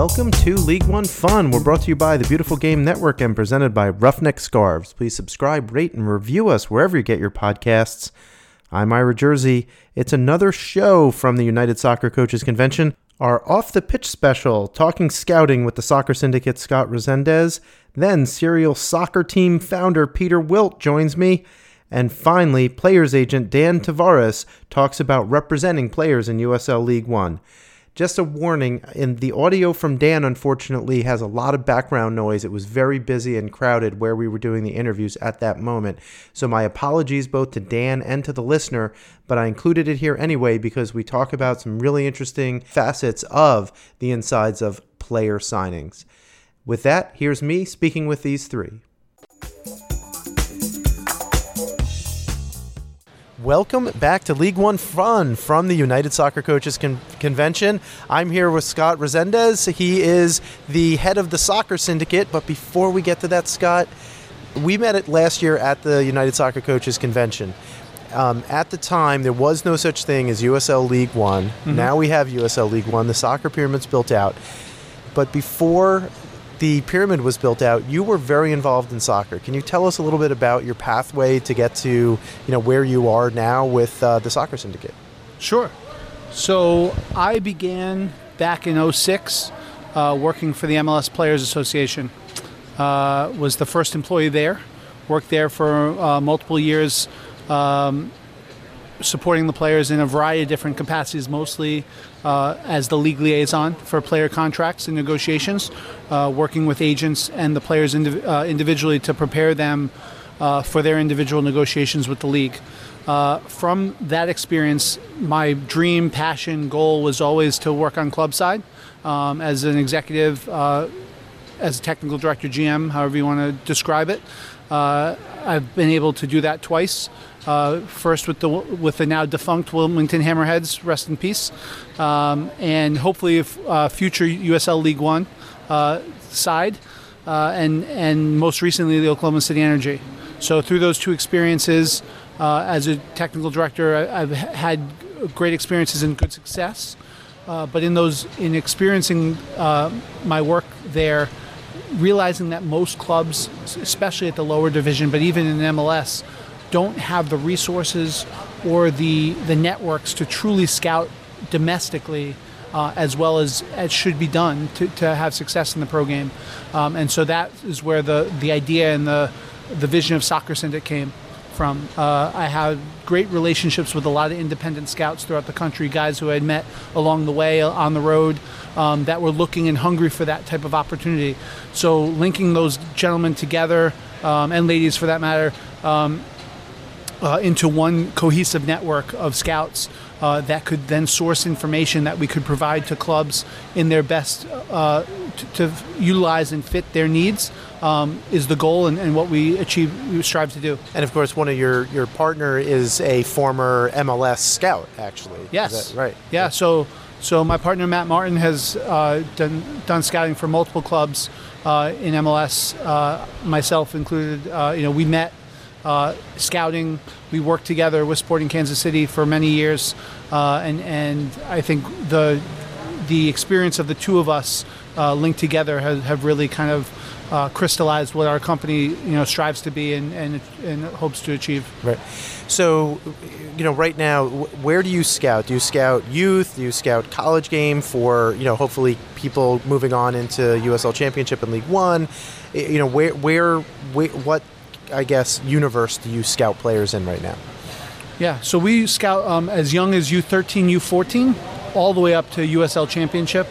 Welcome to League One Fun. We're brought to you by the Beautiful Game Network and presented by Roughneck Scarves. Please subscribe, rate, and review us wherever you get your podcasts. I'm Ira Jersey. It's another show from the United Soccer Coaches Convention, our off the pitch special, talking scouting with the soccer syndicate Scott Resendez. Then, serial soccer team founder Peter Wilt joins me. And finally, players agent Dan Tavares talks about representing players in USL League One. Just a warning, in the audio from Dan unfortunately has a lot of background noise. It was very busy and crowded where we were doing the interviews at that moment. So my apologies both to Dan and to the listener, but I included it here anyway because we talk about some really interesting facets of the insides of player signings. With that, here's me speaking with these three. Welcome back to League One Fun from the United Soccer Coaches Con- Convention. I'm here with Scott Resendez. He is the head of the soccer syndicate. But before we get to that, Scott, we met it last year at the United Soccer Coaches Convention. Um, at the time, there was no such thing as USL League One. Mm-hmm. Now we have USL League One. The soccer pyramid's built out. But before the pyramid was built out, you were very involved in soccer. Can you tell us a little bit about your pathway to get to you know where you are now with uh, the soccer syndicate? Sure. So I began back in 06 uh, working for the MLS Players Association. Uh, was the first employee there. Worked there for uh, multiple years. Um, supporting the players in a variety of different capacities, mostly uh, as the league liaison for player contracts and negotiations, uh, working with agents and the players indiv- uh, individually to prepare them uh, for their individual negotiations with the league. Uh, from that experience, my dream, passion, goal was always to work on club side um, as an executive, uh, as a technical director, GM, however you want to describe it. I've been able to do that twice. Uh, first with the with the now defunct Wilmington Hammerheads, rest in peace, um, and hopefully if, uh, future USL League One uh, side, uh, and and most recently the Oklahoma City Energy. So through those two experiences, uh, as a technical director, I, have had great experiences and good success. but in those in experiencing my work there, realizing that most clubs, especially at the lower division, but even in MLS don't have the resources or the the networks to truly scout domestically uh, as well as it should be done to, to have success in the pro game. Um, and so that is where the, the idea and the, the vision of Soccer Syndicate came from. Uh, I had great relationships with a lot of independent scouts throughout the country, guys who I had met along the way on the road um, that were looking and hungry for that type of opportunity. So linking those gentlemen together, um, and ladies for that matter, um, uh, into one cohesive network of scouts uh, that could then source information that we could provide to clubs in their best uh, to, to, utilize and fit their needs um, is the goal and, and, what we achieve we strive to do. And of course, one of your your partner is a former MLS scout, actually. Yes, right. Yeah, yeah, So so my partner Matt Martin has uh, done done scouting for multiple clubs uh, in MLS, uh, myself included. you know, we met uh, scouting. We worked together with Sporting Kansas City for many years, uh, and and I think the the experience of the two of us uh, linked together have, have really kind of uh, crystallized what our company you know strives to be and, and, and hopes to achieve. Right. So, you know, right now, where do you scout? Do you scout youth? Do you scout college game for you know hopefully people moving on into USL Championship and League One? You know, where where, where what I guess, universe do you scout players in right now? Yeah, so we scout um, as young as U13, U14, all the way up to USL Championship.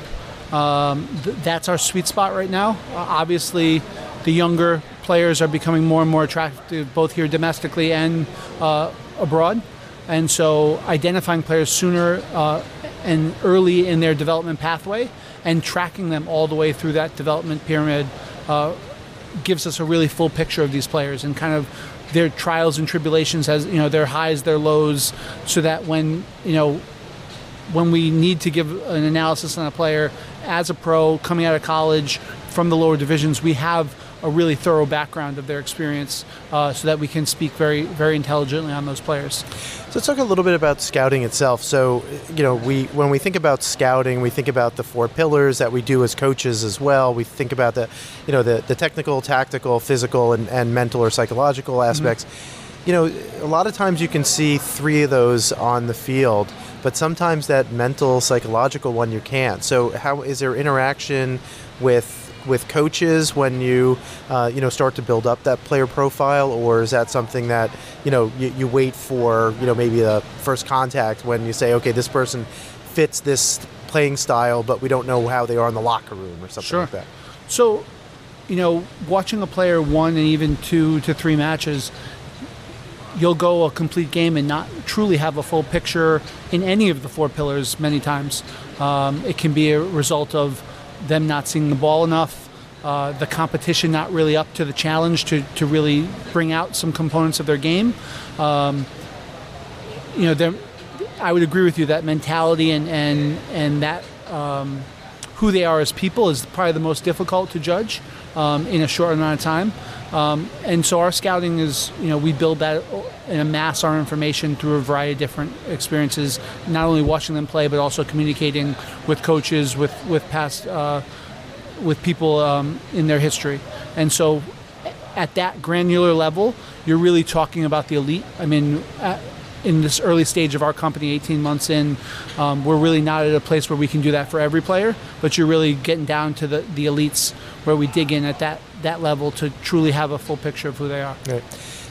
Um, th- that's our sweet spot right now. Uh, obviously, the younger players are becoming more and more attractive, both here domestically and uh, abroad. And so, identifying players sooner uh, and early in their development pathway and tracking them all the way through that development pyramid uh, gives us a really full picture of these players and kind of their trials and tribulations as you know their highs their lows so that when you know when we need to give an analysis on a player as a pro coming out of college from the lower divisions we have a really thorough background of their experience, uh, so that we can speak very very intelligently on those players. So let's talk a little bit about scouting itself. So, you know, we when we think about scouting, we think about the four pillars that we do as coaches as well. We think about the, you know, the, the technical, tactical, physical, and, and mental or psychological aspects. Mm-hmm. You know, a lot of times you can see three of those on the field, but sometimes that mental, psychological one you can't. So, how is there interaction with with coaches when you uh, you know start to build up that player profile, or is that something that you know you, you wait for you know maybe the first contact when you say okay this person fits this playing style, but we don't know how they are in the locker room or something sure. like that. So, you know, watching a player one and even two to three matches, you'll go a complete game and not truly have a full picture in any of the four pillars many times. Um, it can be a result of them not seeing the ball enough, uh, the competition not really up to the challenge to, to really bring out some components of their game. Um, you know, I would agree with you that mentality and and and that um, who they are as people is probably the most difficult to judge um, in a short amount of time. Um, and so our scouting is, you know, we build that and amass our information through a variety of different experiences, not only watching them play, but also communicating with coaches, with with past, uh, with people um, in their history. And so, at that granular level, you're really talking about the elite. I mean. At, in this early stage of our company, 18 months in, um, we're really not at a place where we can do that for every player, but you're really getting down to the, the elites where we dig in at that, that level to truly have a full picture of who they are. Right.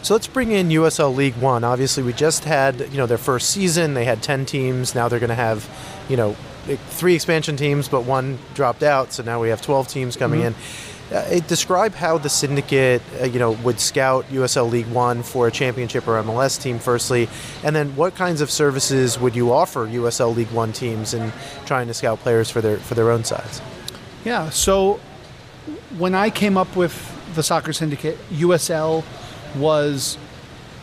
So let's bring in USL League One. Obviously, we just had you know their first season. They had 10 teams. Now they're going to have, you know, three expansion teams, but one dropped out. So now we have 12 teams coming mm-hmm. in. Uh, describe how the syndicate, uh, you know, would scout USL League One for a championship or MLS team, firstly, and then what kinds of services would you offer USL League One teams in trying to scout players for their for their own sides? Yeah. So when I came up with the soccer syndicate, USL was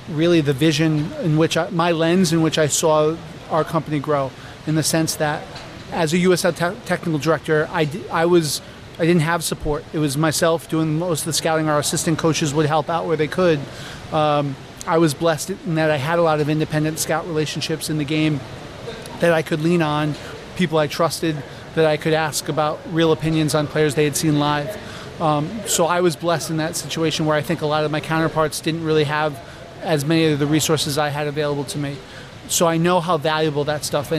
really the vision in which I, my lens in which I saw our company grow, in the sense that as a USL te- technical director, I, I was I didn't have support. It was myself doing most of the scouting. Our assistant coaches would help out where they could. Um, I was blessed in that I had a lot of independent scout relationships in the game that I could lean on, people I trusted that I could ask about real opinions on players they had seen live. Um, so I was blessed in that situation where I think a lot of my counterparts didn't really have as many of the resources I had available to me. So I know how valuable that stuff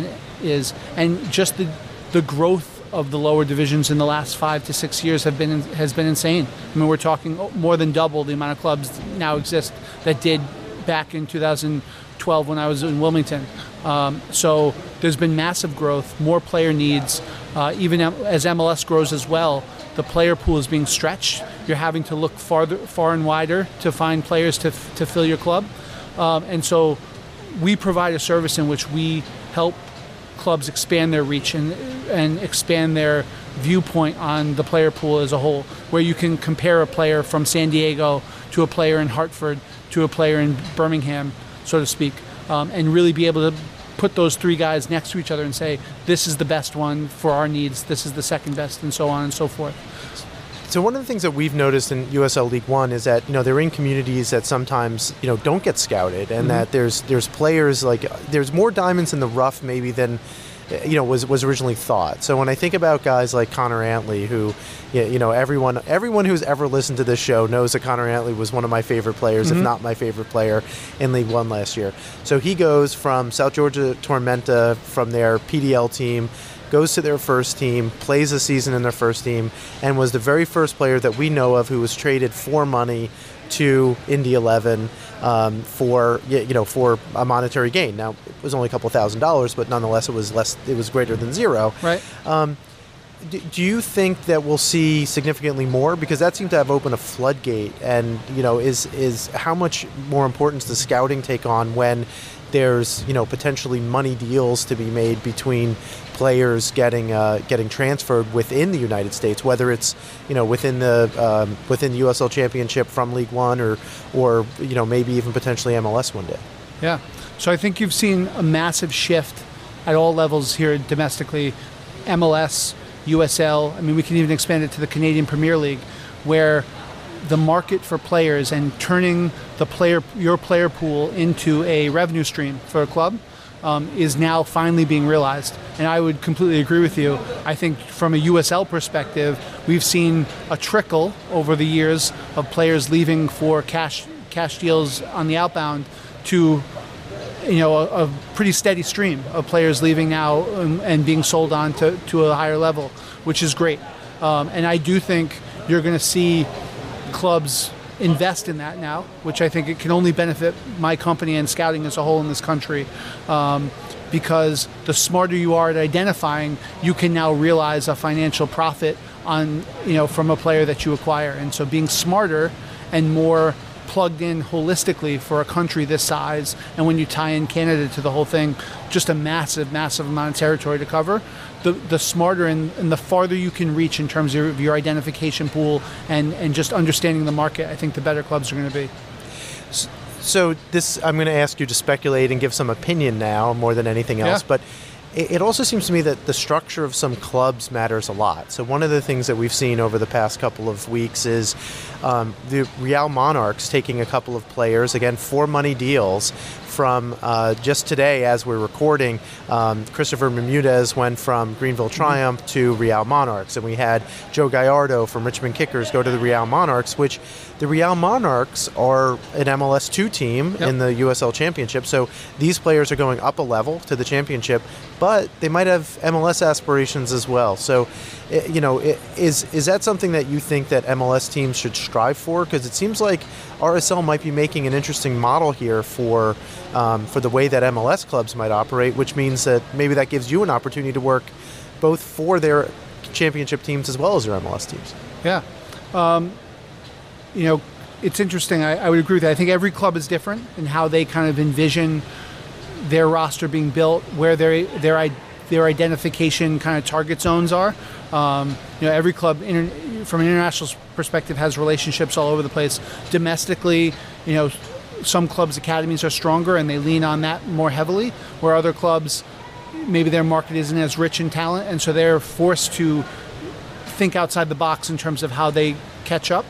is, and just the the growth of the lower divisions in the last five to six years have been has been insane. I mean, we're talking more than double the amount of clubs now exist that did back in 2012 when I was in Wilmington. Um, so there's been massive growth, more player needs. Uh, even as MLS grows as well, the player pool is being stretched. You're having to look farther, far and wider to find players to, to fill your club. Um, and so we provide a service in which we help clubs expand their reach and and expand their viewpoint on the player pool as a whole, where you can compare a player from San Diego to a player in Hartford to a player in Birmingham, so to speak, um, and really be able to put those three guys next to each other and say, this is the best one for our needs, this is the second best, and so on and so forth. So one of the things that we've noticed in USL League One is that you know they're in communities that sometimes you know don't get scouted, and mm-hmm. that there's there's players like there's more diamonds in the rough maybe than you know was was originally thought. So when I think about guys like Connor Antley, who you know everyone everyone who's ever listened to this show knows that Connor Antley was one of my favorite players, mm-hmm. if not my favorite player in League One last year. So he goes from South Georgia Tormenta from their PDL team goes to their first team, plays a season in their first team, and was the very first player that we know of who was traded for money to Indy 11 um, for you know for a monetary gain. Now it was only a couple thousand dollars, but nonetheless it was less. It was greater than zero. Right. Um, do, you think that we'll see significantly more? Because that seemed to have opened a floodgate and you know is is how much more importance does scouting take on when there's you know potentially money deals to be made between players getting uh, getting transferred within the United States, whether it's you know within the um, within the USL Championship from League One or or you know maybe even potentially MLS one day. Yeah, so I think you've seen a massive shift at all levels here domestically, MLS, USL. I mean, we can even expand it to the Canadian Premier League, where the market for players and turning the player your player pool into a revenue stream for a club um, is now finally being realized. And I would completely agree with you. I think from a USL perspective, we've seen a trickle over the years of players leaving for cash cash deals on the outbound to you know a, a pretty steady stream of players leaving now and, and, being sold on to, to a higher level, which is great. Um, and I do think you're going to see clubs invest in that now, which I think it can only benefit my company and scouting as a whole in this country. Um, because the smarter you are at identifying, you can now realize a financial profit on you know from a player that you acquire. And so being smarter and more plugged in holistically for a country this size, and when you tie in Canada to the whole thing, just a massive, massive amount of territory to cover the, the smarter and, and, the farther you can reach in terms of your identification pool and, and just understanding the market, I think the better clubs are going to be. So this, I'm going to ask you to speculate and give some opinion now more than anything else, yeah. but it also seems to me that the structure of some clubs matters a lot. So one of the things that we've seen over the past couple of weeks is um, the Real Monarchs taking a couple of players, again, for money deals from uh, just today as we're recording. Um, Christopher Bermudez went from Greenville mm-hmm. Triumph to Real Monarchs, and we had Joe Gallardo from Richmond Kickers go to the Real Monarchs, which the Real Monarchs are an MLS 2 team yep. in the USL Championship. So these players are going up a level to the championship, but they might have MLS aspirations as well. So, you know, is is that something that you think that MLS teams should strive for? Because it seems like RSL might be making an interesting model here for um, for the way that MLS clubs might operate, which means that maybe that gives you an opportunity to work both for their championship teams as well as their MLS teams. Yeah. Um, you know, it's interesting. I, I, would agree with that. I think every club is different in how they kind of envision their roster being built, where their their their identification kind of target zones are. Um, you know, every club, inter, from an international perspective, has relationships all over the place. Domestically, you know, some clubs' academies are stronger and they lean on that more heavily, where other clubs, maybe their market isn't as rich in talent, and so they're forced to think outside the box in terms of how they catch up.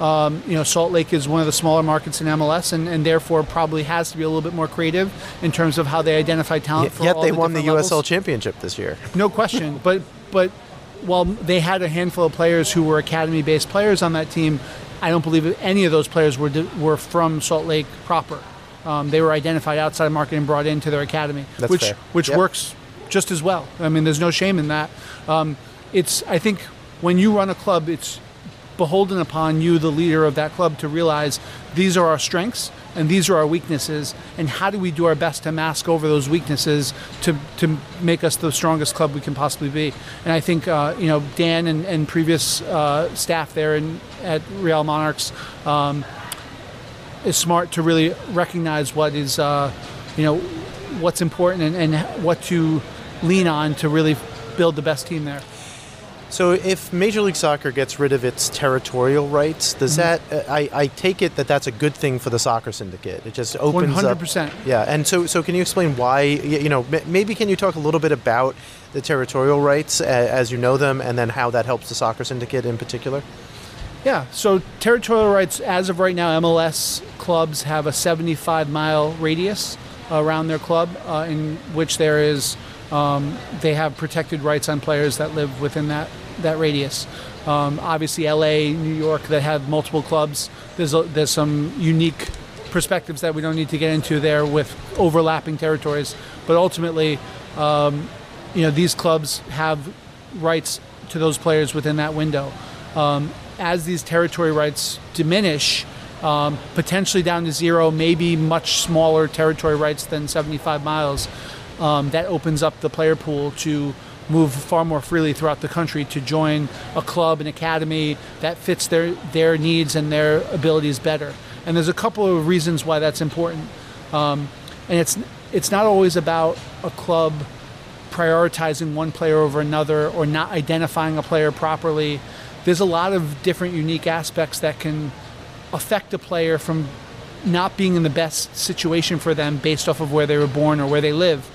Um, you know, Salt Lake is one of the smaller markets in MLS, and, and, therefore probably has to be a little bit more creative in terms of how they identify talent. Y- yet they the won the levels. USL championship this year. No question, but but while they had a handful of players who were academy-based players on that team, I don't believe any of those players were were from Salt Lake proper. Um, they were identified outside of market and brought into their academy, That's which fair. which yep. works just as well. I mean, there's no shame in that. Um, it's I think when you run a club, it's beholden upon you, the leader of that club, to realize these are our strengths and these are our weaknesses, and how do we do our best to mask over those weaknesses to, to make us the strongest club we can possibly be? And I think uh, you know Dan and, and previous uh, staff there in, at Real Monarchs um, is smart to really recognize what is uh, you know what's important and, and what to lean on to really build the best team there. So, if Major League Soccer gets rid of its territorial rights, does mm-hmm. that? Uh, I, I take it that that's a good thing for the soccer syndicate. It just opens 100%. up. Yeah, and so so can you explain why? You know, maybe can you talk a little bit about the territorial rights as you know them, and then how that helps the soccer syndicate in particular? Yeah, so territorial rights, as of right now, MLS clubs have a 75 mile radius around their club uh, in which there is um, they have protected rights on players that live within that, that radius. Um, obviously, LA, New York, that have multiple clubs, there's, a, there's some unique perspectives that we don't need to get into there with overlapping territories. But ultimately, um, you know, these clubs have rights to those players within that window. Um, as these territory rights diminish, um, potentially down to zero, maybe much smaller territory rights than 75 miles, um, that opens up the player pool to move far more freely throughout the country to join a club, an academy that fits their, their needs and their abilities better. And there's a couple of reasons why that's important. Um, and it's, it's not always about a club prioritizing one player over another or not identifying a player properly. There's a lot of different unique aspects that can affect a player from not being in the best situation for them based off of where they were born or where they live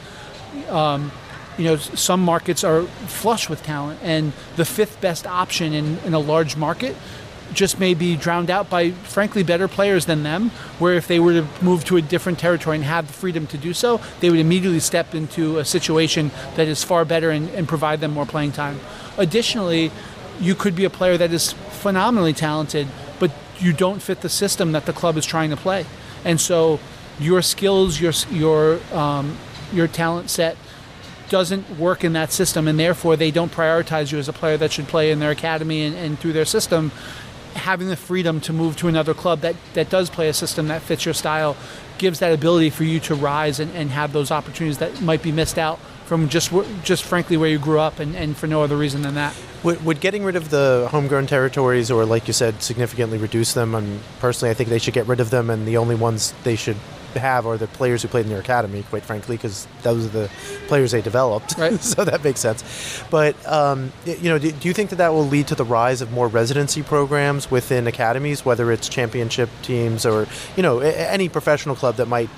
um, you know, some markets are flush with talent, and the fifth best option in, in a large market just may be drowned out by, frankly, better players than them. Where if they were to move to a different territory and have the freedom to do so, they would immediately step into a situation that is far better and, and provide them more playing time. Additionally, you could be a player that is phenomenally talented, but you don't fit the system that the club is trying to play, and so your skills, your your um, your talent set doesn't work in that system, and therefore they don't prioritize you as a player that should play in their academy and, and through their system. Having the freedom to move to another club that, that does play a system that fits your style gives that ability for you to rise and, and have those opportunities that might be missed out from just just frankly where you grew up and, and for no other reason than that. Would, would getting rid of the homegrown territories, or like you said, significantly reduce them? And personally, I think they should get rid of them, and the only ones they should have are the players who played in their academy, quite frankly, because those are the players they developed. Right. so that makes sense. But um, you know, do, do, you think that that will lead to the rise of more residency programs within academies, whether it's championship teams or you know any professional club that might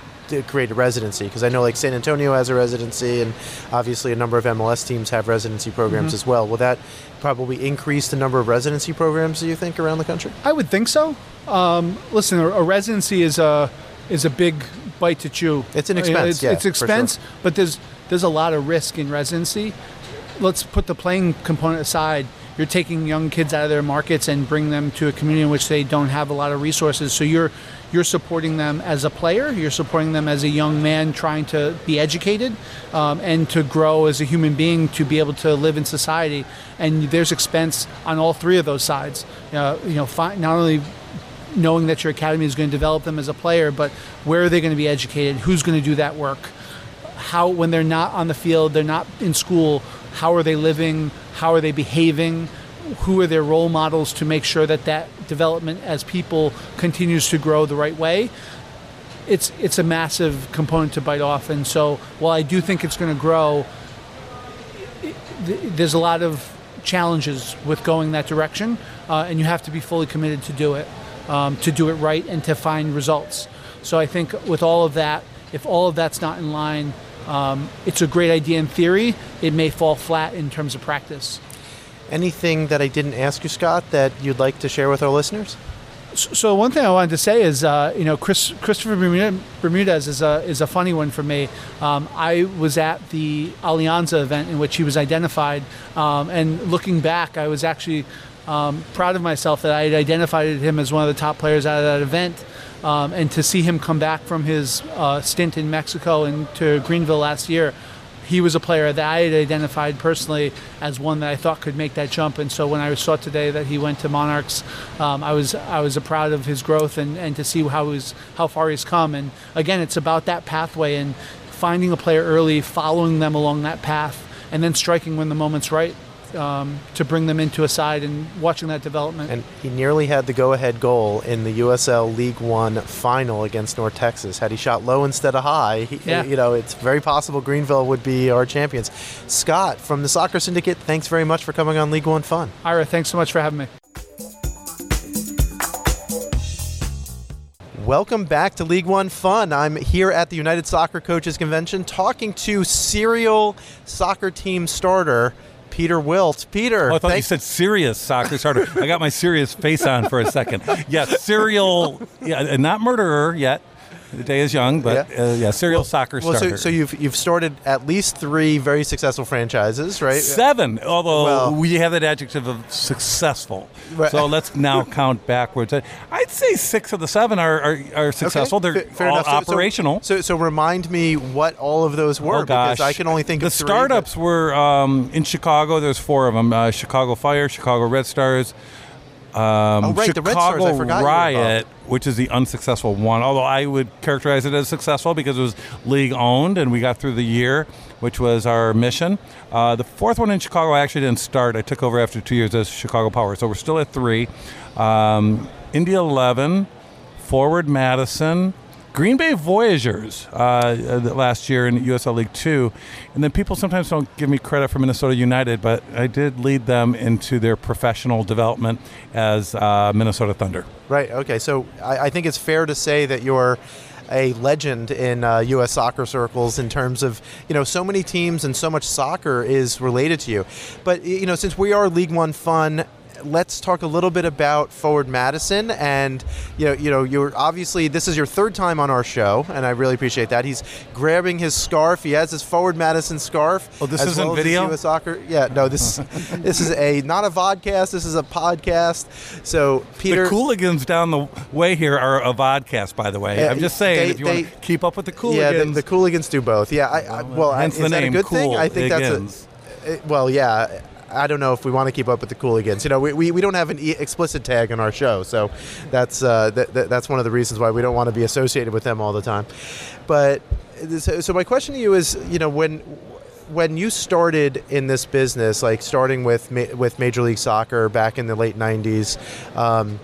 create a residency because I know like San Antonio has a residency and obviously a number of MLS teams have residency programs mm-hmm. as well. Will that probably increase the number of residency programs do you think around the country? I would think so. Um, listen, a, a, residency is a is a big bite to chew. It's an expense. It's, yeah, it's expense, sure. but there's there's a lot of risk in residency. Let's put the playing component aside. You're taking young kids out of their markets and bring them to a community in which they don't have a lot of resources. So you're you're supporting them as a player. You're supporting them as a young man trying to be educated um, and to grow as a human being to be able to live in society. And there's expense on all three of those sides. Uh, you know, fi- not only knowing that your academy is going to develop them as a player, but where are they going to be educated? Who's going to do that work? How, when they're not on the field, they're not in school, how are they living? How are they behaving? Who are their role models to make sure that that development as people continues to grow the right way? It's, it's a massive component to bite off. And so while I do think it's going to grow, there's a lot of challenges with going that direction, uh, and you have to be fully committed to do it um, to do it right and to find results. So I think with all of that, if all of that's not in line, um, it's a great idea in theory. It may fall flat in terms of practice. Anything that I didn't ask you, Scott, that you'd like to share with our listeners? So one thing I wanted to say is, uh, you know, Chris, Christopher Bermudez is a is a funny one for me. Um, I was at the Alianza event in which he was identified, um, and looking back, I was actually um, proud of myself that I had identified him as one of the top players out of that event. Um, and to see him come back from his uh, stint in Mexico and to Greenville last year, he was a player that I had identified personally as one that I thought could make that jump. And so when I saw today that he went to Monarchs, um, I was I was proud of his growth and, and to see how he's how far he's come. And again, it's about that pathway and finding a player early, following them along that path, and then striking when the moment's right um, to bring them into a side and watching that development. And he nearly had the go-ahead goal in the USL League One final against North Texas. Had he shot low instead of high, he, yeah. you know, it's very possible Greenville would be our champions. Scott from the Soccer Syndicate, thanks very much for coming on League One Fun. Ira, thanks so much for having me. Welcome back to League One Fun. I'm here at the United Soccer Coaches Convention talking to serial soccer team starter Peter Wilt. Peter. Oh, I thought you said serious soccer starter. I got my serious face on for a second. Yes, serial, yeah, not murderer yet. The day is young, but yeah, uh, yeah serial well, soccer well, starter. So, so, you've you've started at least three very successful franchises, right? Seven, although well, we have that adjective of successful. Right. So let's now count backwards. I'd say six of the seven are are, are successful. Okay. They're Fair all enough. operational. So, so, so remind me what all of those were, oh, because I can only think the of three, startups were um, in Chicago. There's four of them: uh, Chicago Fire, Chicago Red Stars. Um, oh, right, Chicago the Red Stars, I forgot Riot, which is the unsuccessful one, although I would characterize it as successful because it was league owned and we got through the year, which was our mission. Uh, the fourth one in Chicago, I actually didn't start. I took over after two years as Chicago Power, so we're still at three. Um, Indy 11, Forward Madison, Green Bay Voyagers uh, uh last year in USL League Two, and then people sometimes don't give me credit for Minnesota United, but I did lead them into their professional development as uh, Minnesota Thunder. Right. Okay. So I, I, think it's fair to say that you're a legend in uh, U.S. soccer circles in terms of you know so many teams and so much soccer is related to you. But you know since we are League One Fun let's talk a little bit about Forward Madison. And you know, you know, you're obviously this is your third time on our show, and I really appreciate that. He's grabbing his scarf. He has his Forward Madison scarf. Oh, this isn't well video? US soccer. Yeah, no, this this is a not a vodcast. This is a podcast. So Peter, the Cooligans down the way here are a vodcast, by the way. Yeah, I'm just saying, they- if you want to keep up with the Cooligans. yeah, the, the Cooligans do both. Yeah, I, I, well, hence is the that a good thing? I think that's a. Uh, well, yeah. I don't know if we want to keep up with the Cooligans. You know, we, we, we don't have an e- explicit tag on our show, so that's uh, that, that, that's one of the reasons why we don't want to be associated with them all the time. But so, so my question to you is, you know, when when you started in this business, like starting with ma- with Major League Soccer back in the late '90s. Um,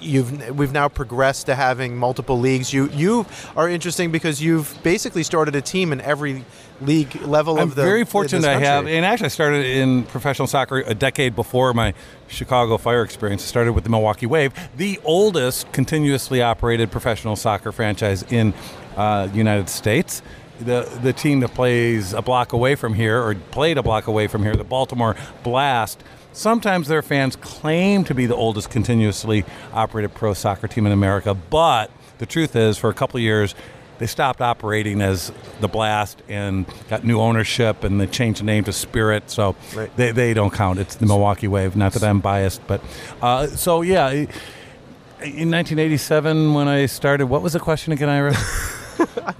You've we've now progressed to having multiple leagues. You you are interesting because you've basically started a team in every league level I'm of the. very fortunate I have, and actually I started in professional soccer a decade before my Chicago Fire experience. I started with the Milwaukee Wave, the oldest continuously operated professional soccer franchise in uh, the United States. The, the team that plays a block away from here, or played a block away from here, the Baltimore Blast, sometimes their fans claim to be the oldest continuously operated pro soccer team in America, but the truth is, for a couple of years, they stopped operating as the Blast and got new ownership and they changed the name to Spirit, so Right. they, they don't count. It's the Milwaukee Wave. Not that I'm biased, but uh, so yeah. In 1987, when I started, what was the question again, Ira?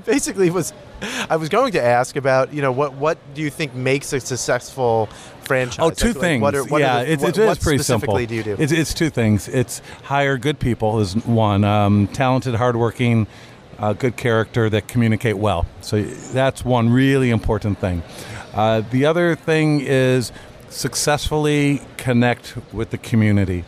basically was I was going to ask about you know what what do you think makes a successful franchise? Oh, two Like, things. What are, what yeah, the, it's, what, it is what pretty simple. specifically do you do? It's, it's two things. It's hire good people is one. Um, talented, hardworking, uh, good character that communicate well. So that's one really important thing. Uh, the other thing is successfully connect with the community.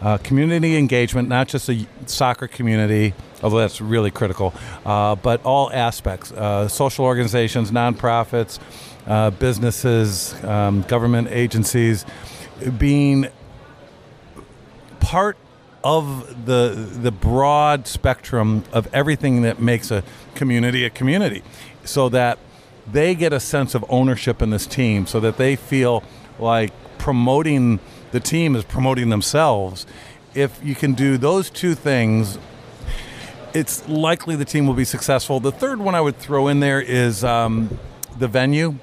Uh, community engagement, not just a soccer community, although that's really critical, uh, but all aspects uh, social organizations, nonprofits, uh, businesses, um, government agencies being part of the the broad spectrum of everything that makes a community a community so that they get a sense of ownership in this team so that they feel like promoting the team is promoting themselves. If you can do those two things it's likely the team will be successful. The third one i would throw in there is um, the venue.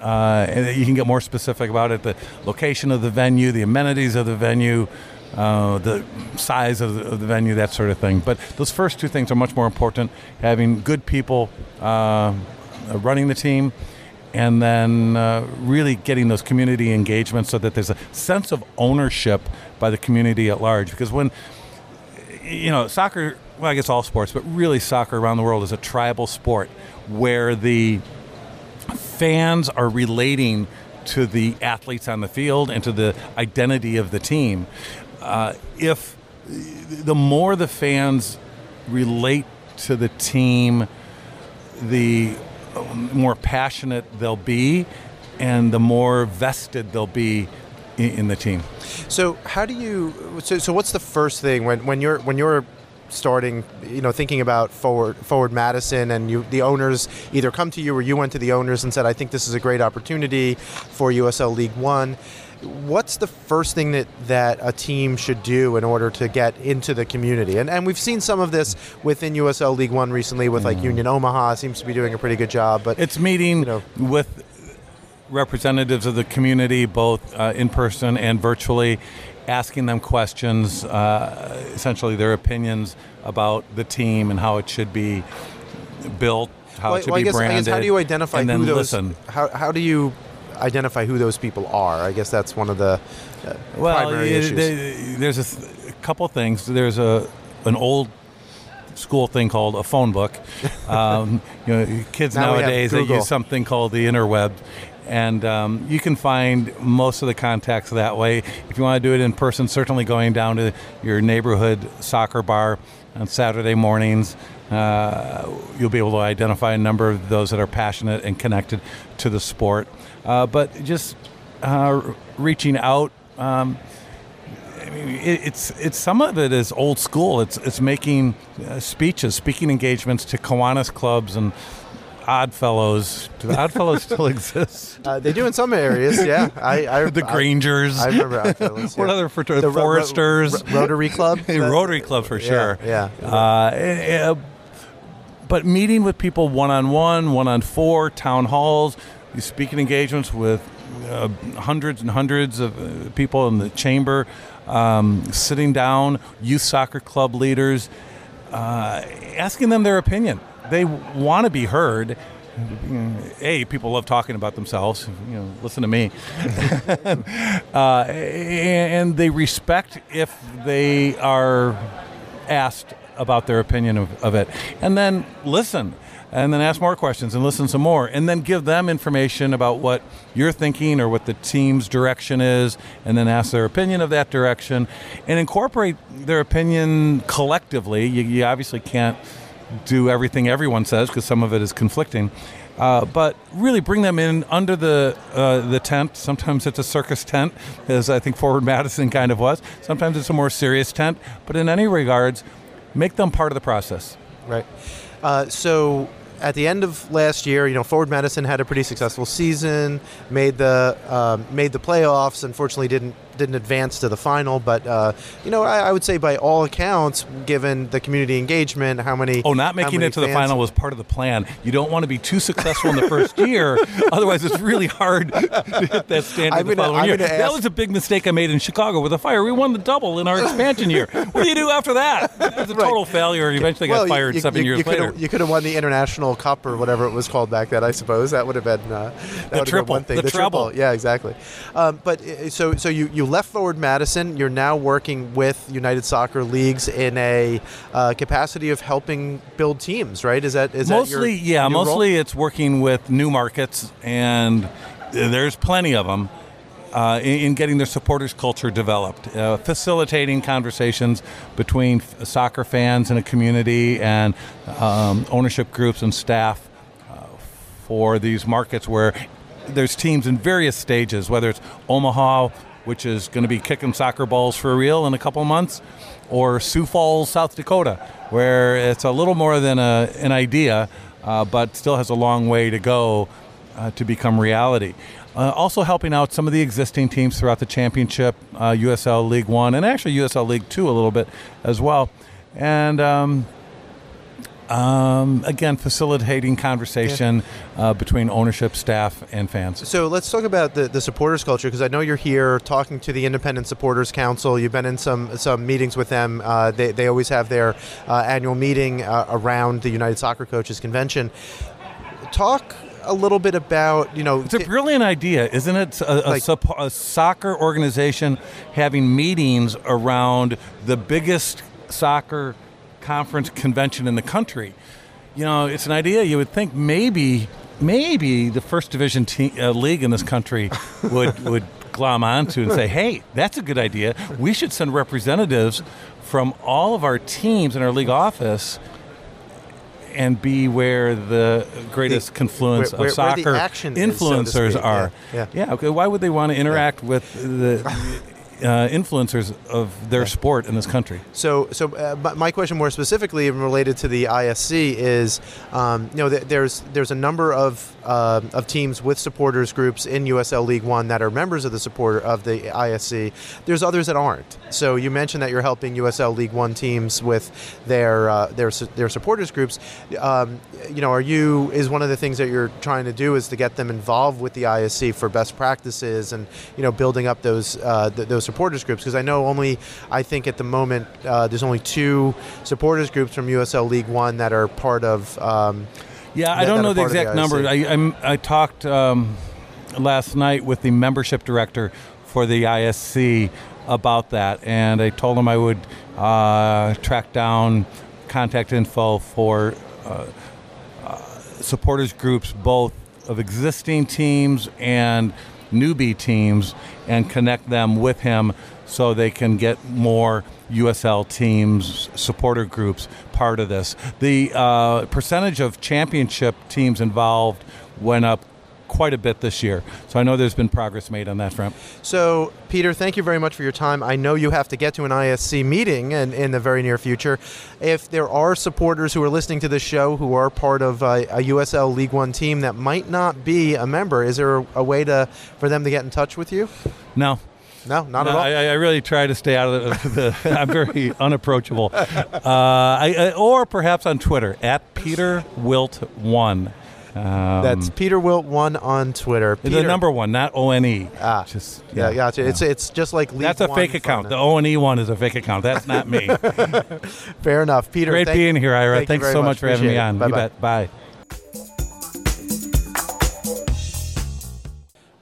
Uh, and you can get more specific about it the location of the venue, the amenities of the venue, uh, the size of the, of the venue, that sort of thing. But those first two things are much more important having good people uh, running the team. And then uh, really getting those community engagements so that there's a sense of ownership by the community at large. Because when, you know, soccer, well, I guess all sports, but really soccer around the world is a tribal sport where the fans are relating to the athletes on the field and to the identity of the team. Uh, if the more the fans relate to the team, the more passionate they'll be, and the more vested they'll be in, in the team. So how do you? So, so what's the first thing when, when you're when you're starting? You know, thinking about forward forward Madison, and you the owners either come to you or you went to the owners and said, "I think this is a great opportunity for USL League One." What's the first thing that, that a team should do in order to get into the community? And, and we've seen some of this within USL League One recently with like Union Omaha seems to be doing a pretty good job. But It's meeting You know. with representatives of the community, both uh, in person and virtually, asking them questions, uh, essentially their opinions about the team and how it should be built, how well, it should well, I be guess, I branded. guess how do you identify and who then those? listen. How, how do you identify who those people are? I guess that's one of the uh, Well, primary y- issues. they- there's a, th- a couple things. There's a an old school thing called a phone book. Um, you know, kids Now nowadays they use something called the interweb, and um, you can find most of the contacts that way. If you want to do it in person, certainly going down to your neighborhood soccer bar on Saturday mornings. Uh, you'll be able to identify a number of those that are passionate and connected to the sport. Uh, but just uh, reaching out. Um, I mean, it, it's it's some of it is old school. It's it's making uh, speeches, speaking engagements to Kiwanis clubs and Odd Fellows. Do the Odd still exist? Uh, they do in some areas, yeah. I, I the Grangers. I, I remember Odd Fellows. what other frater- The Ro- Ro- Foresters? Ro- Rotary Club. Rotary Club for sure. Yeah. Uh, eh, eh, but meeting with people one on one, one on four, town halls, these speaking engagements with uh, hundreds and hundreds of uh, people in the chamber, um, sitting down, youth soccer club leaders, uh, asking them their opinion. They want to be heard. A, people love talking about themselves. You know, listen to me. uh, and they respect if they are asked about their opinion of, of it. And then listen. And then ask more questions and listen some more. And then give them information about what you're thinking or what the team's direction is. And then ask their opinion of that direction. And incorporate their opinion collectively. You, you obviously can't do everything everyone says because some of it is conflicting. Uh, but really bring them in under the uh, the tent. Sometimes it's a circus tent, as I think Forward Madison kind of was. Sometimes it's a more serious tent. But in any regards, make them part of the process. Right. Uh, so at the end of last year, you know, Forward Madison had a pretty successful season, made the um, made the playoffs. Unfortunately, didn't didn't advance to the final, but uh, you know, I, I, would say by all accounts, given the community engagement, how many oh, not making it to the final was part of the plan. You don't want to be too successful in the first year, otherwise it's really hard to hit that standard I'm the gonna, following I'm year. Ask, that was a big mistake I made in Chicago with the fire. We won the double in our expansion year. What do you do after that? It was a total right. failure. You eventually well, got fired you, seven you, years you later. You could have won the international cup or whatever it was called back then. I suppose that would have been uh, that the triple. one thing. The, the treble. triple. Yeah, exactly. Um, but so so you you left Forward Madison. You're now working with United Soccer Leagues in a uh, capacity of helping build teams, right? Is that is mostly? That your, yeah, your mostly role? it's working with new markets, and there's plenty of them. Uh, in, in, getting their supporters culture developed, uh, facilitating conversations between f- soccer fans in a community and um, ownership groups and staff uh, for these markets where there's teams in various stages, whether it's Omaha, which is going to be kicking soccer balls for real in a couple months, or Sioux Falls, South Dakota, where it's a little more than a, an idea, uh, but still has a long way to go uh, to become reality. Uh, also helping out some of the existing teams throughout the championship, USL uh, League One, and actually USL League Two a little bit as well. And um, um, again, facilitating conversation yeah. uh, between ownership, staff, and fans. So let's talk about the, the supporters culture because I know you're here talking to the Independent Supporters Council. You've been in some some meetings with them. Uh, they, they always have their uh, annual meeting uh, around the United Soccer Coaches Convention. Talk a little bit about you know it's a brilliant idea isn't it a, like, a, a, soccer organization having meetings around the biggest soccer conference convention in the country. You know, it's an idea you would think maybe maybe the first division te- uh, league in this country would would glom onto and say, "Hey, that's a good idea. We should send representatives from all of our teams in our league office." And be where the greatest the, confluence where, where, of soccer influencers is, so are. Yeah, yeah. yeah. Okay. Why would they want to interact yeah. with the uh, influencers of their sport in this country. So, so uh, my question more specifically related to the ISC is, um, you know, th- there's there's a number of uh, of teams with supporters groups in USL League One that are members of the supporter of the ISC. There's others that aren't. So you mentioned that you're helping USL League One teams with their uh, their their supporters groups. Um, you know, are you is one of the things that you're trying to do is to get them involved with the ISC for best practices and you know building up those uh, th- those supporters groups because I know only I think at the moment uh, there's only two supporters groups from USL League One that are part of. Um, yeah, I don't know the exact the number. I, I'm, i talked um, last night with the membership director for the ISC about that, and I told him I would uh, track down contact info for uh, uh, supporters groups, both of existing teams and newbie teams, and connect them with him so they can get more USL teams, supporter groups part of this. The uh, percentage of championship teams involved went up quite a bit this year. So I know there's been progress made on that front. So, Peter, thank you very much for your time. I know you have to get to an ISC meeting in, in the very near future. If there are supporters who are listening to this show who are part of a, a USL League One team that might not be a member, is there a, a way to for them to get in touch with you? No, no, not no, at all. I, I, really try to stay out of the. the I'm very unapproachable. Uh, I, I, or perhaps on Twitter at Peter Wilt One. Um, That's Peter Wilt one on Twitter. Peter. The number one, not O N E. Ah, just yeah, yeah, gotcha. Yeah. It's it's just like that's a fake account. The O N E one is a fake account. That's not me. Fair enough, Peter. Great thank, being here, Ira. Thank Thanks so much, much for having me on. Bye you bet. Bye.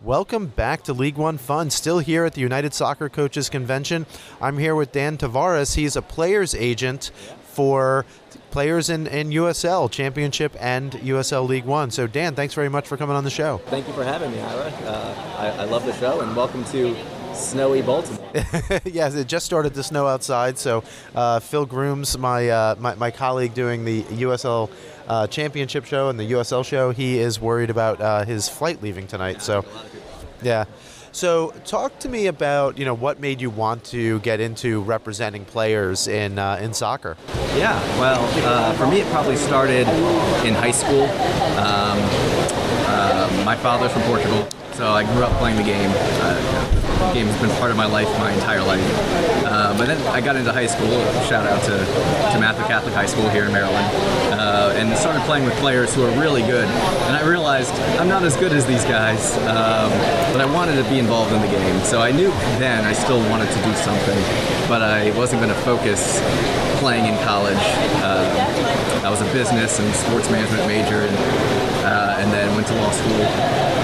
Welcome back to League One Fun. Still here at the United Soccer Coaches Convention. I'm here with Dan Tavares. He's a player's agent for players in, in USL Championship and USL League One. So, Dan, thanks very much for coming on the show. Thank you for having me, Ira. Uh, I, I love the show, and welcome to snowy Baltimore. yes, it just started to snow outside. So uh, Phil Grooms, my, uh, my, my colleague doing the USL uh, Championship show and the USL show, he is worried about uh, his flight leaving tonight. So yeah. So, talk to me about you know what made you want to get into representing players in uh, in soccer. Yeah, well, uh, for me, it probably started in high school. Um, uh, my father's from Portugal, so I grew up playing the game. Uh, the game has been part of my life my entire life. Uh, but then I got into high school. Shout out to, to Mather Catholic High School here in Maryland, uh, and started playing with players who are really good. And I realized I'm not as good as these guys, um, but I wanted to be involved in the game. So I knew then I still wanted to do something, but I wasn't going to focus playing in college. Uh, I was a business and sports management major, and, uh, and then went to law school.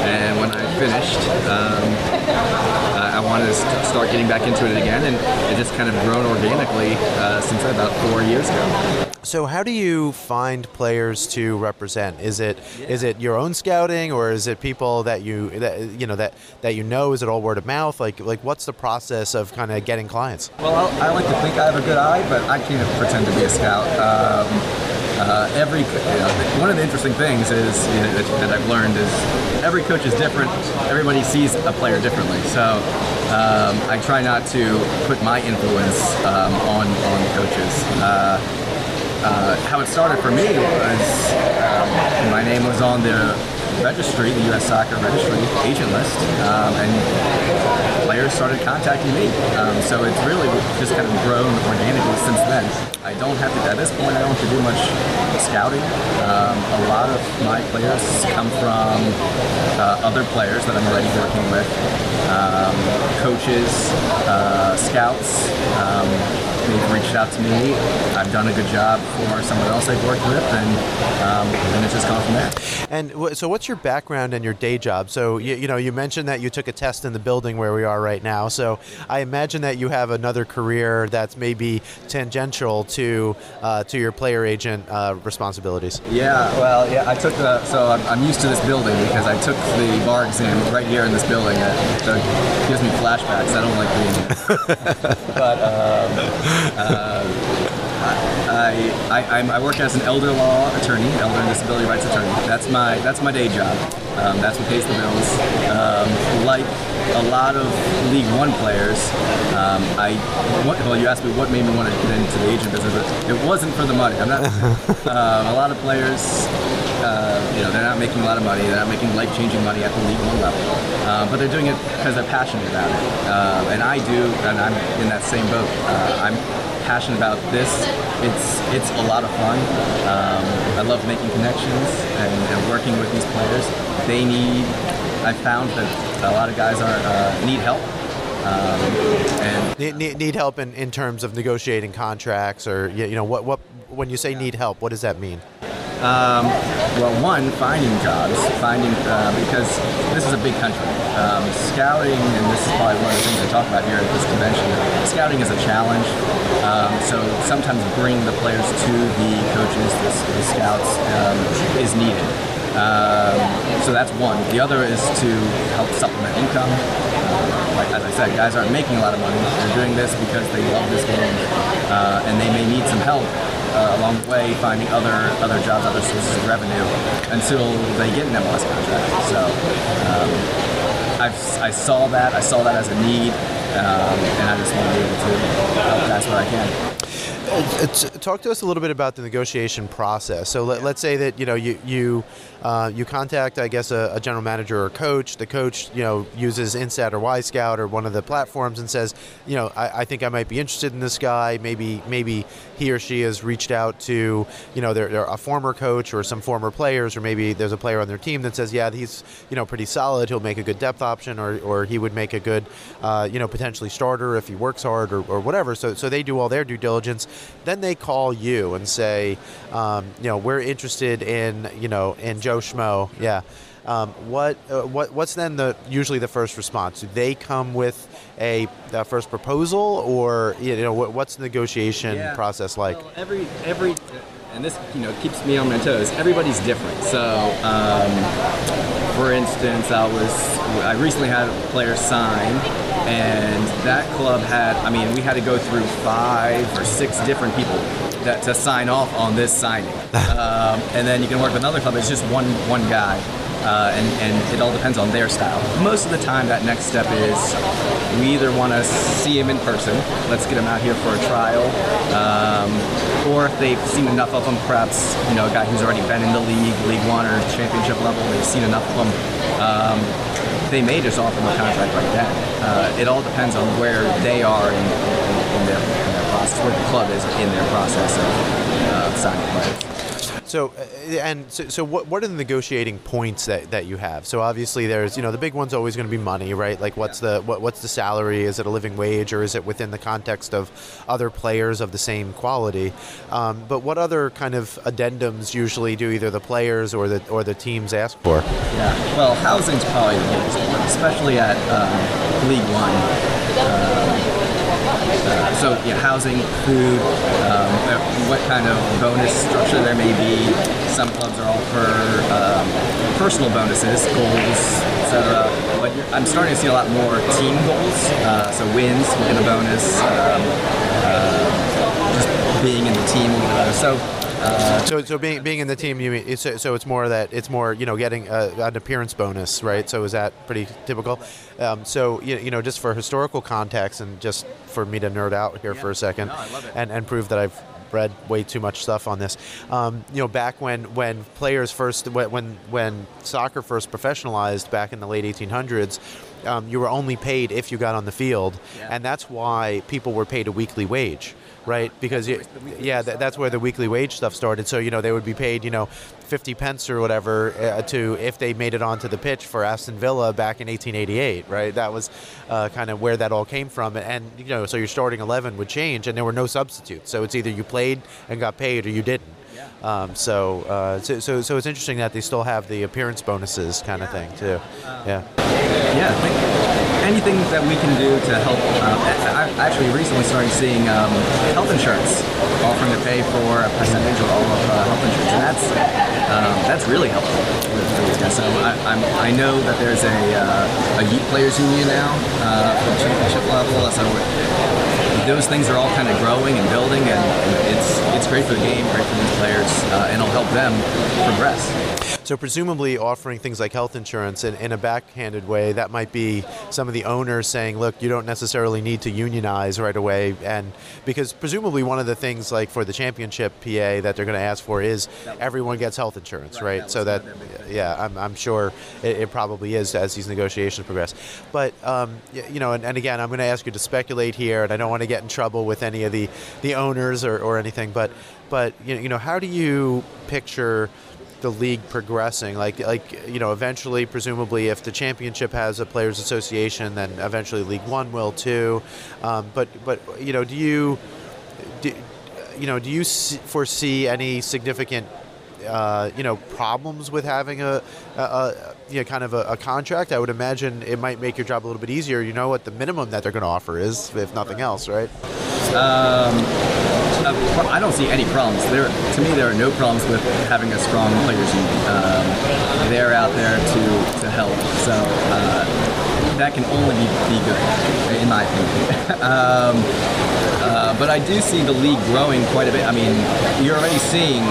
And when I finished, um, I wanted to start getting back into it again, and it just kind of grown organically uh, since about four years ago. So, how do you find players to represent? Is it yeah. is it your own scouting, or is it people that you that you know that that you know? Is it all word of mouth? Like like what's the process of kind of getting clients? Well, I like to think I have a good eye, but I can't pretend to be a scout. Um, uh, every you know, one of the interesting things is you know, that I've learned is every coach is different. Everybody sees a player differently. So um, I try not to put my influence um, on on coaches. Uh, uh, how it started for me was um, my name was on the registry, the U.S. Soccer registry agent list, um, and players started contacting me. Um, so it's really just kind of grown organically since then. I don't have to, at this point, I don't have to do much scouting. Um, a lot of my players come from uh, other players that I'm already working with, um, coaches, uh, scouts. Um, they've reached out to me. I've done a good job for someone else I've worked with, and um, and it's just gone from there. And w- so, what's your background and your day job? So, you, you know, you mentioned that you took a test in the building where we are right now. So, I imagine that you have another career that's maybe tangential to uh, to your player agent uh, responsibilities. Yeah, well, yeah, I took the so I'm, I'm, used to this building because I took the bar exam right here in this building. It, gives me flashbacks. I don't like being here, but. Um, uh, I, I, I, work as an elder law attorney, elder and disability rights attorney. That's my that's my day job. Um, that's what pays the bills. Um, like a lot of League One players, um, I what, well, you asked me what made me want to get into the agent business. It wasn't for the money. I'm not. um, a lot of players, uh, you know, they're not making a lot of money. They're not making life-changing money at the League One level, uh, but they're doing it because they're passionate about it. Uh, and I do, and I'm in that same boat. Uh, I'm passionate about this. It's it's a lot of fun. Um, I love making connections and, and, working with these players. They need. I found that a lot of guys are uh, need help. Um, and need, need help in, in terms of negotiating contracts or you know what what when you say need help what does that mean um, well, one, finding jobs, finding uh, because this is a big country. Um, scouting, and this is probably one of the things I talk about here at this convention. Scouting is a challenge. Um, so sometimes bringing the players to the coaches, the, the scouts, um, is needed. Um, so that's one. The other is to help supplement income. Like as I said, guys aren't making a lot of money. They're doing this because they love this game, uh, and they may need some help uh, along the way, finding other other jobs, other sources of revenue, until they get an MLS contract. So um, I've, I saw that. I saw that as a need, um, and I just want to be able to help that's what I can. It's, talk to us a little bit about the negotiation process. So let, us say that you know you you uh, you contact, I guess, a, a, general manager or coach. The coach, you know, uses Instat or Wyscout or one of the platforms and says, you know, I, I, think I might be interested in this guy. Maybe maybe he or she has reached out to, you know, they're, they're a former coach or some former players, or maybe there's a player on their team that says, yeah, he's you know pretty solid. He'll make a good depth option, or, or he would make a good, uh, you know, potentially starter if he works hard or, or whatever. So so they do all their due diligence. Then they call you and say, um, you know, we're interested in, you know, in Joe Schmo. Yeah. Um, what uh, what what's then the usually the first response? Do they come with a, a first proposal, or you know what, what's the negotiation yeah. process like? Well, every every and this you know keeps me on my toes. Everybody's different. So, um, for instance, I was I recently had a player sign, and that club had I mean we had to go through five or six different people that, to sign off on this signing. um, and then you can work with another club. It's just one one guy. Uh, and, and, it all depends on their style. Most of the time, that next step is we either want to see him in person, let's get him out here for a trial, um, or if they've seen enough of him, perhaps you know a guy who's already been in the league, League One or championship level, they've seen enough of him. Um, they may just offer him a contract like that. Uh, it all depends on where they are in, in, in their process, where the club is in their process of uh, signing players. So, uh, and so, so what, what are the negotiating points that, that you have? So obviously there's, you know, the big one's always going to be money, right? Like what's yeah. the, what, what's the salary? Is it a living wage or is it within the context of other players of the same quality? Um, but what other kind of addendums usually do either the players or the, or the teams ask for? Yeah, well, housing's probably the biggest one, especially at um, League One. Uh, uh, so yeah, housing, food, um, what kind of bonus structure there may be. Some clubs are offer um, personal bonuses, goals, etc. But I'm starting to see a lot more team goals. Uh, so wins will get a bonus. Um, uh, just being in the team will. So uh, so, so being being in the team, you mean it's, so it's more that it's more you know getting a, an appearance bonus, right? So is that pretty typical? Um, so you, you know, just for historical context and just for me to nerd out here yeah. for a second, no, and and prove that I've read way too much stuff on this. Um, you know, back when when players first when when soccer first professionalized back in the late 1800s. Um, you were only paid if you got on the field, yeah. and that's why people were paid a weekly wage right? Because you, yeah, th- that's where the weekly wage stuff started. So you know they would be paid you know fifty pence or whatever uh, to if they made it onto the pitch for Aston Villa back in 1888, right? That was uh, kind of where that all came from, and you know so your starting eleven would change, and there were no substitutes. So it's either you played and got paid or you didn't. Um, so, uh, so, so, so, it's interesting that they still have the appearance bonuses kind of thing too. Yeah. Yeah. Anything that we can do to help. Uh, I actually recently started seeing um, health insurance offering to pay for a percentage of all of uh, health insurance, and that's um, that's really helpful. So I, I'm, i know that there's a, uh, a youth players union now uh, for the championship level. So those things are all kind of growing and building, and, it's it's great for the game, great for these players, uh, and it'll help them progress. So presumably offering things like health insurance in, in a backhanded way, that might be some of the owners saying, look, you don't necessarily need to unionize right away. And because presumably one of the things like for the championship PA that they're going to ask for is everyone gets health insurance, right? right? That so that, yeah, I'm, I'm sure it, it, probably is as these negotiations progress. But, um, you know, and, and again, I'm going to ask you to speculate here, and I don't want to get in trouble with any of the, the owners or, or anything, but, but you know, how do you picture – the league progressing? Like, like you know, eventually, presumably, if the championship has a players' association, then eventually League One will too. Um, but, but you know, do you, do, you know, do you foresee any significant, uh, you know, problems with having a, a, a you know, kind of a, a, contract? I would imagine it might make your job a little bit easier. You know what the minimum that they're going to offer is, if nothing else, right? Um uh, I don't see any problems. There, to me, there are no problems with having a strong players union. Um, they're out there to, to help. So uh, that can only be, be good, in my opinion. um, um, but I do see the league growing quite a bit. I mean, you're already seeing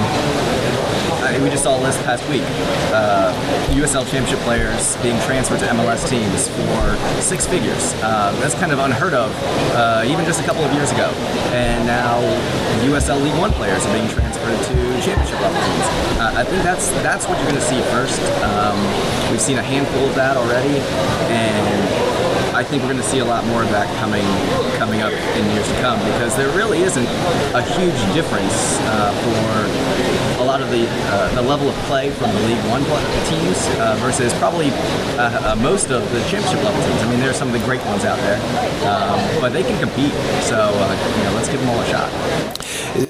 we just saw a list past week. Uh, USL Championship players being transferred to MLS teams for six figures. Uh, that's kind of unheard of, uh, even just a couple of years ago. And now USL League One players are being transferred to championship level teams. Uh, I think that's that's what you're going to see first. Um, we've seen a handful of that already, and I think we're going to see a lot more of that coming coming up in years to come because there really isn't a huge difference uh, for a lot of the uh, the level of play from the League One teams uh, versus probably uh, uh, most of the championship level teams. I mean, there are some of the great ones out there, um, but they can compete. So uh, you know, let's give them all a shot.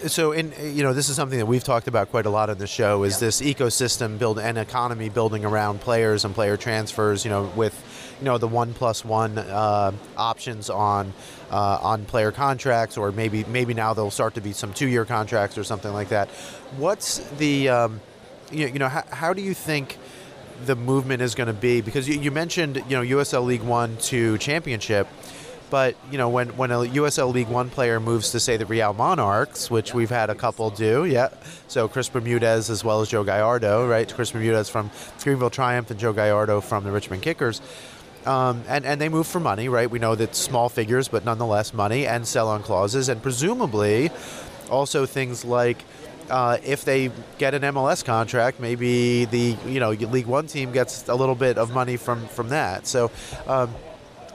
So, in you know, this is something that we've talked about quite a lot on the show. Is yeah. this ecosystem build and economy building around players and player transfers? You know, with you know the one plus one uh, options on uh, on player contracts, or maybe maybe now there'll start to be some two year contracts or something like that. What's the um, you, you know how, how do you think? the movement is going to be because you, you mentioned you know USL League One to Championship, but you know, when when a USL League One player moves to say the Real Monarchs, which we've had a couple do, yeah. So Chris Bermudez as well as Joe Gallardo, right? Chris Bermudez from Greenville Triumph and Joe Gallardo from the Richmond Kickers. Um, and, and they move for money, right? We know that small figures, but nonetheless money and sell on clauses, and presumably also things like uh, if they get an MLS contract, maybe the you know League One team gets a little bit of money from from that. So. Um,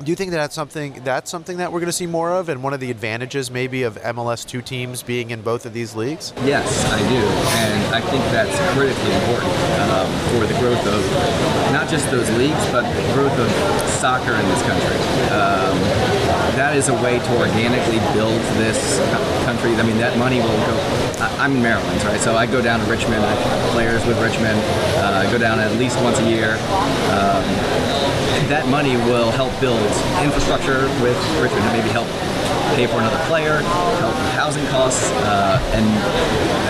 do you think that that's something that's something that we're going to see more of, and one of the advantages maybe of MLS two teams being in both of these leagues? Yes, I do, and I think that's critically important um, for the growth of not just those leagues, but the growth of soccer in this country. Um, that is a way to organically build this country. I mean, that money will go. I'm in Maryland, right? So I go down to Richmond. I players with Richmond. Uh, I go down at least once a year. Um, that money will help build infrastructure with Richmond and maybe help pay for another player, help with housing costs, uh, and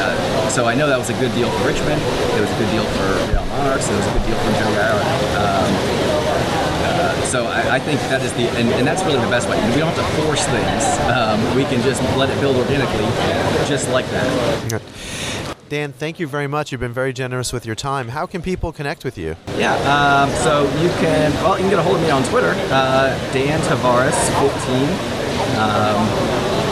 uh, so I know that was a good deal for Richmond. It was a good deal for Real Monarchs. It was a good deal for Joe Gallardo. Um, uh, so I, I, think that is the, and, and, that's really the best way. We don't have to force things. Um, we can just let it build organically, just like that. Dan, thank you very much. You've been very generous with your time. How can people connect with you? Yeah, um, so you can, well, you can get a hold of me on Twitter, uh, Dan Tavares 15, um,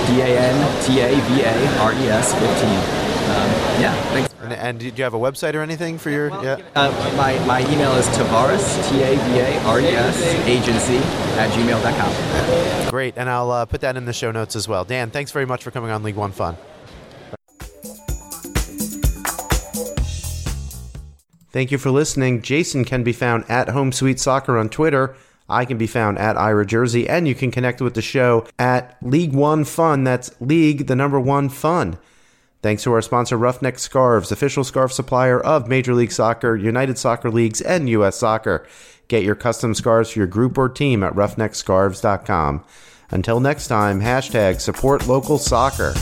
D A N T A V A R E S 15. Um, yeah, thanks. And, and, do you have a website or anything for your? Well, yeah. Uh, my, my email is Tavares T A V A R E S agency at gmail.com. Great, and I'll uh, put that in the show notes as well. Dan, thanks very much for coming on League One Fun. Thank you for listening. Jason can be found at Home Sweet Soccer on Twitter. I can be found at Ira Jersey, and you can connect with the show at League One Fun. That's League, the number one fun. Thanks to our sponsor, Roughneck Scarves, official scarf supplier of Major League Soccer, United Soccer Leagues, and U.S. Soccer. Get your custom scarves for your group or team at roughneckscarves.com. Until next time, hashtag support local soccer.